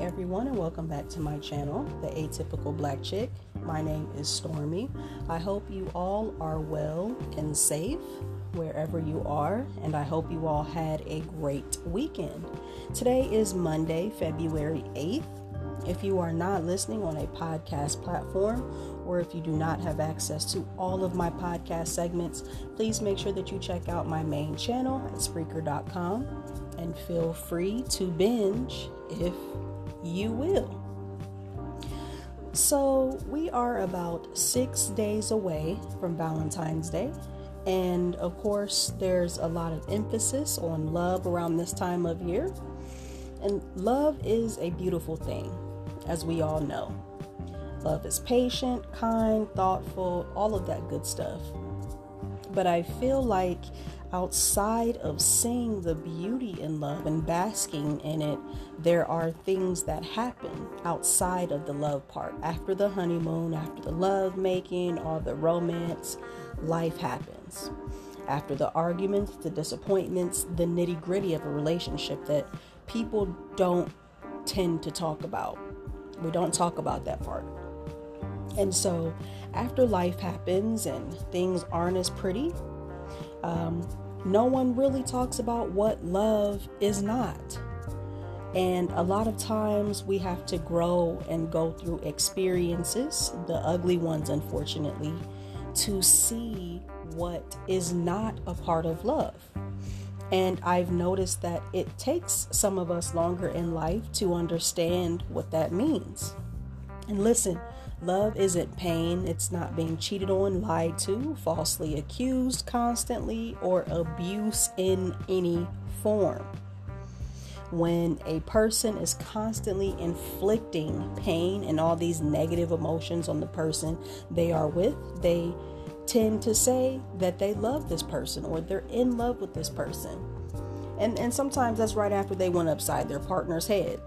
everyone, and welcome back to my channel, The Atypical Black Chick. My name is Stormy. I hope you all are well and safe wherever you are, and I hope you all had a great weekend. Today is Monday, February 8th. If you are not listening on a podcast platform, or if you do not have access to all of my podcast segments, please make sure that you check out my main channel at Spreaker.com and feel free to binge if you will. So, we are about six days away from Valentine's Day, and of course, there's a lot of emphasis on love around this time of year. And love is a beautiful thing, as we all know. Love is patient, kind, thoughtful, all of that good stuff. But I feel like outside of seeing the beauty in love and basking in it, there are things that happen outside of the love part. After the honeymoon, after the love making, all the romance, life happens. After the arguments, the disappointments, the nitty gritty of a relationship that people don't tend to talk about. We don't talk about that part. And so, after life happens and things aren't as pretty, um, no one really talks about what love is not. And a lot of times we have to grow and go through experiences, the ugly ones, unfortunately, to see what is not a part of love. And I've noticed that it takes some of us longer in life to understand what that means. And listen, Love isn't pain, it's not being cheated on, lied to, falsely accused constantly, or abuse in any form. When a person is constantly inflicting pain and all these negative emotions on the person they are with, they tend to say that they love this person or they're in love with this person. And, and sometimes that's right after they went upside their partner's head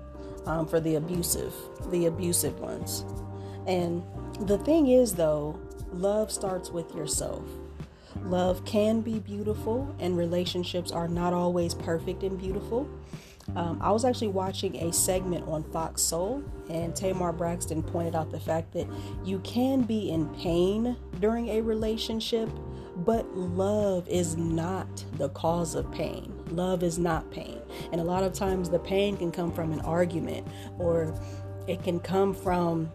um, for the abusive, the abusive ones. And the thing is, though, love starts with yourself. Love can be beautiful, and relationships are not always perfect and beautiful. Um, I was actually watching a segment on Fox Soul, and Tamar Braxton pointed out the fact that you can be in pain during a relationship, but love is not the cause of pain. Love is not pain. And a lot of times the pain can come from an argument or it can come from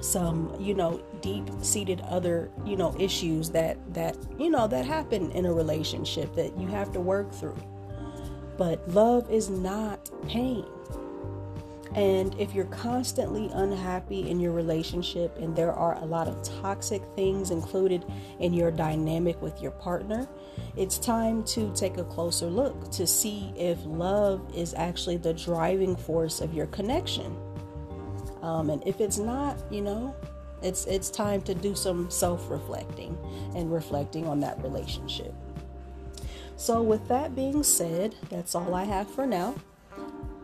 some you know deep seated other you know issues that that you know that happen in a relationship that you have to work through but love is not pain and if you're constantly unhappy in your relationship and there are a lot of toxic things included in your dynamic with your partner, it's time to take a closer look to see if love is actually the driving force of your connection. Um, and if it's not, you know, it's it's time to do some self-reflecting and reflecting on that relationship. So with that being said, that's all I have for now.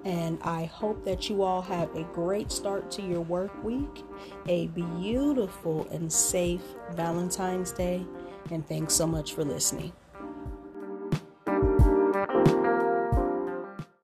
And I hope that you all have a great start to your work week, a beautiful and safe Valentine's Day, and thanks so much for listening.